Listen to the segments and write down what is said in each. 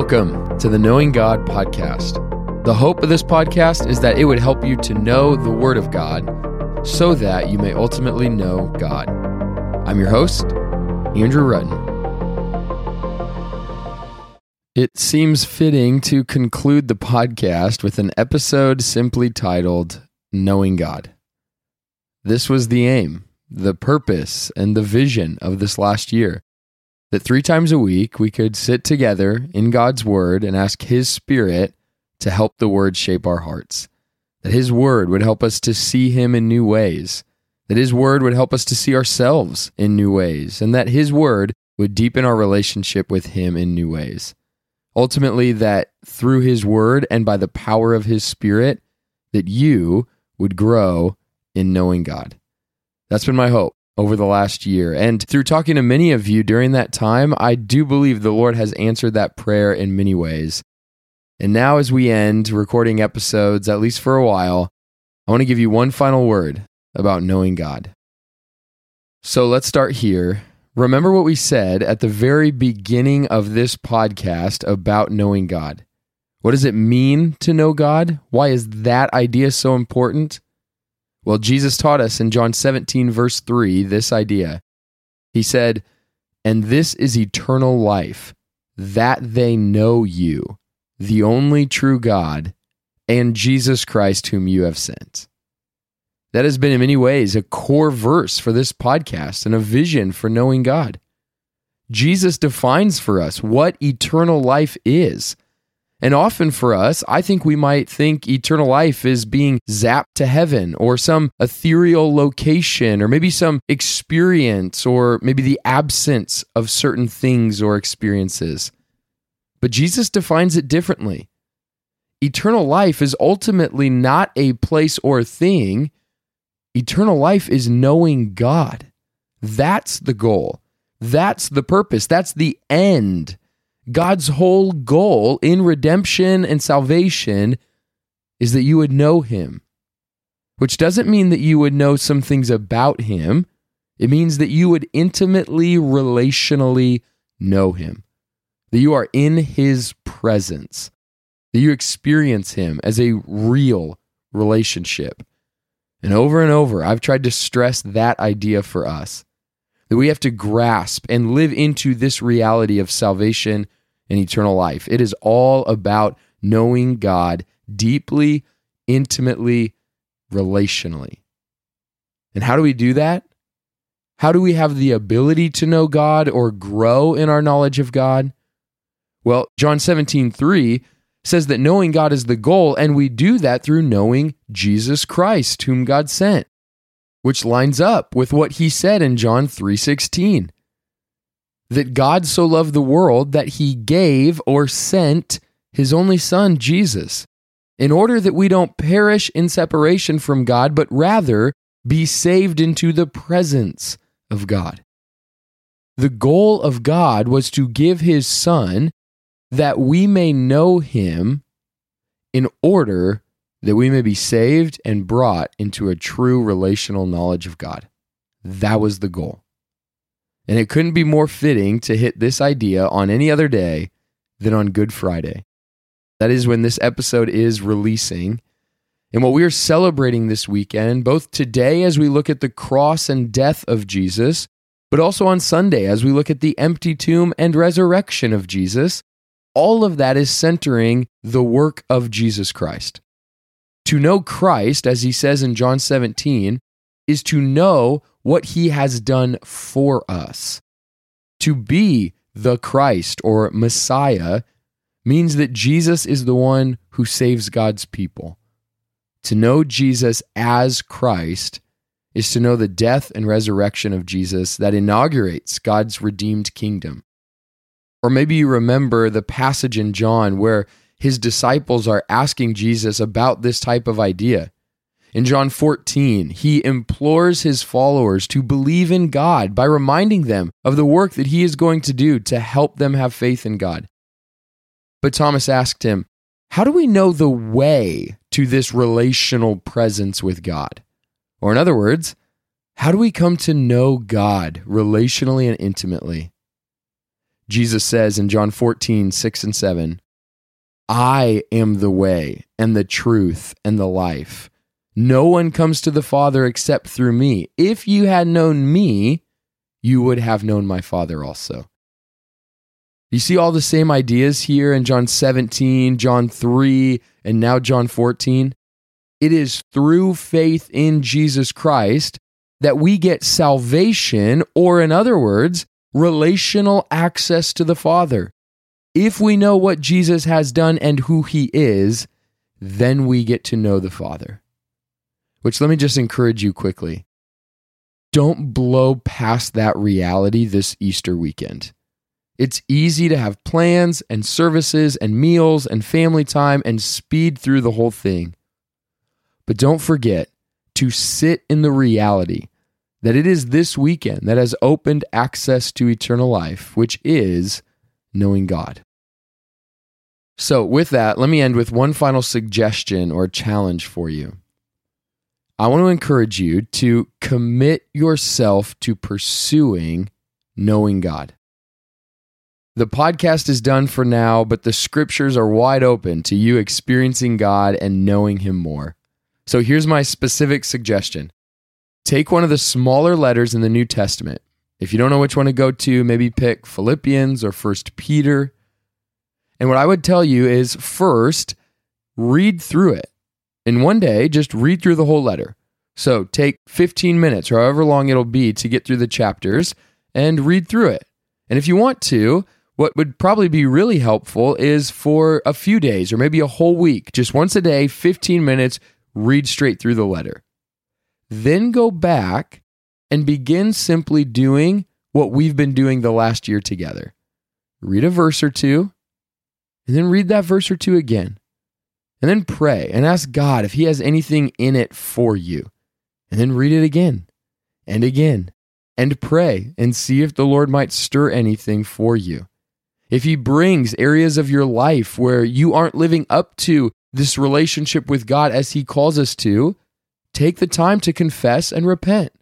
Welcome to the Knowing God podcast. The hope of this podcast is that it would help you to know the Word of God so that you may ultimately know God. I'm your host, Andrew Rutten. It seems fitting to conclude the podcast with an episode simply titled Knowing God. This was the aim, the purpose, and the vision of this last year that three times a week we could sit together in God's Word and ask His Spirit to help the Word shape our hearts. That His Word would help us to see Him in new ways. That His Word would help us to see ourselves in new ways. And that His Word would deepen our relationship with Him in new ways. Ultimately, that through His Word and by the power of His Spirit, that you would grow in knowing God. That's been my hope over the last year. And through talking to many of you during that time, I do believe the Lord has answered that prayer in many ways. And now, as we end recording episodes, at least for a while, I want to give you one final word about knowing God. So let's start here. Remember what we said at the very beginning of this podcast about knowing God. What does it mean to know God? Why is that idea so important? Well, Jesus taught us in John 17, verse 3, this idea. He said, And this is eternal life, that they know you, the only true God, and Jesus Christ, whom you have sent. That has been in many ways a core verse for this podcast and a vision for knowing God. Jesus defines for us what eternal life is and often for us, I think we might think eternal life is being zapped to heaven or some ethereal location or maybe some experience or maybe the absence of certain things or experiences. But Jesus defines it differently. Eternal life is ultimately not a place or thing. Eternal life is knowing God. That's the goal. That's the purpose. That's the end God's whole goal in redemption and salvation is that you would know Him, which doesn't mean that you would know some things about Him. It means that you would intimately, relationally know Him, that you are in His presence, that you experience Him as a real relationship. And over and over, I've tried to stress that idea for us that we have to grasp and live into this reality of salvation and eternal life. It is all about knowing God deeply, intimately, relationally. And how do we do that? How do we have the ability to know God or grow in our knowledge of God? Well, John 17, 3 says that knowing God is the goal, and we do that through knowing Jesus Christ, whom God sent, which lines up with what he said in John 3 16 that God so loved the world that he gave or sent his only son, Jesus, in order that we don't perish in separation from God, but rather be saved into the presence of God. The goal of God was to give his son that we may know him in order that we may be saved and brought into a true relational knowledge of God. That was the goal. And it couldn't be more fitting to hit this idea on any other day than on Good Friday. That is when this episode is releasing. And what we are celebrating this weekend, both today as we look at the cross and death of Jesus, but also on Sunday as we look at the empty tomb and resurrection of Jesus, all of that is centering the work of Jesus Christ. To know Christ, as he says in John 17, is to know what he has done for us. To be the Christ or Messiah means that Jesus is the one who saves God's people. To know Jesus as Christ is to know the death and resurrection of Jesus that inaugurates God's redeemed kingdom. Or maybe you remember the passage in John where his disciples are asking Jesus about this type of idea. In John 14, he implores his followers to believe in God by reminding them of the work that he is going to do to help them have faith in God. But Thomas asked him, How do we know the way to this relational presence with God? Or, in other words, how do we come to know God relationally and intimately? Jesus says in John 14, 6 and 7, I am the way and the truth and the life. No one comes to the Father except through me. If you had known me, you would have known my Father also. You see all the same ideas here in John 17, John 3, and now John 14? It is through faith in Jesus Christ that we get salvation, or in other words, relational access to the Father. If we know what Jesus has done and who he is, then we get to know the Father. Which let me just encourage you quickly. Don't blow past that reality this Easter weekend. It's easy to have plans and services and meals and family time and speed through the whole thing. But don't forget to sit in the reality that it is this weekend that has opened access to eternal life, which is knowing God. So, with that, let me end with one final suggestion or challenge for you. I want to encourage you to commit yourself to pursuing knowing God. The podcast is done for now, but the scriptures are wide open to you experiencing God and knowing Him more. So here's my specific suggestion take one of the smaller letters in the New Testament. If you don't know which one to go to, maybe pick Philippians or First Peter. And what I would tell you is first, read through it. In one day, just read through the whole letter. So take 15 minutes or however long it'll be to get through the chapters and read through it. And if you want to, what would probably be really helpful is for a few days or maybe a whole week, just once a day, 15 minutes, read straight through the letter. Then go back and begin simply doing what we've been doing the last year together. Read a verse or two, and then read that verse or two again. And then pray and ask God if He has anything in it for you. And then read it again and again and pray and see if the Lord might stir anything for you. If He brings areas of your life where you aren't living up to this relationship with God as He calls us to, take the time to confess and repent.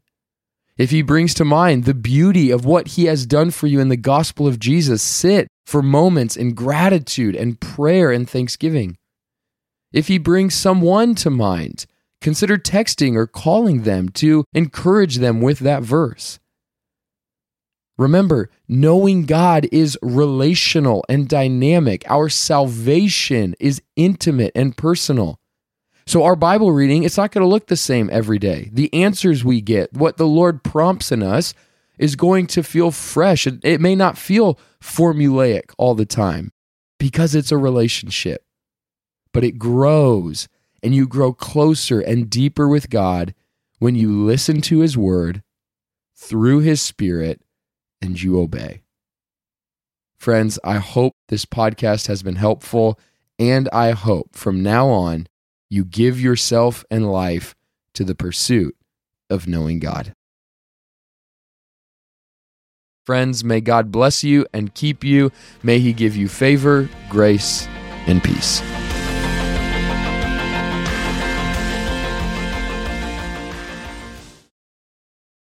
If He brings to mind the beauty of what He has done for you in the gospel of Jesus, sit for moments in gratitude and prayer and thanksgiving. If He brings someone to mind, consider texting or calling them to encourage them with that verse. Remember, knowing God is relational and dynamic. Our salvation is intimate and personal. So, our Bible reading, it's not going to look the same every day. The answers we get, what the Lord prompts in us, is going to feel fresh. It may not feel formulaic all the time because it's a relationship, but it grows and you grow closer and deeper with God when you listen to His word through His Spirit and you obey. Friends, I hope this podcast has been helpful, and I hope from now on you give yourself and life to the pursuit of knowing God. Friends, may God bless you and keep you. May He give you favor, grace, and peace.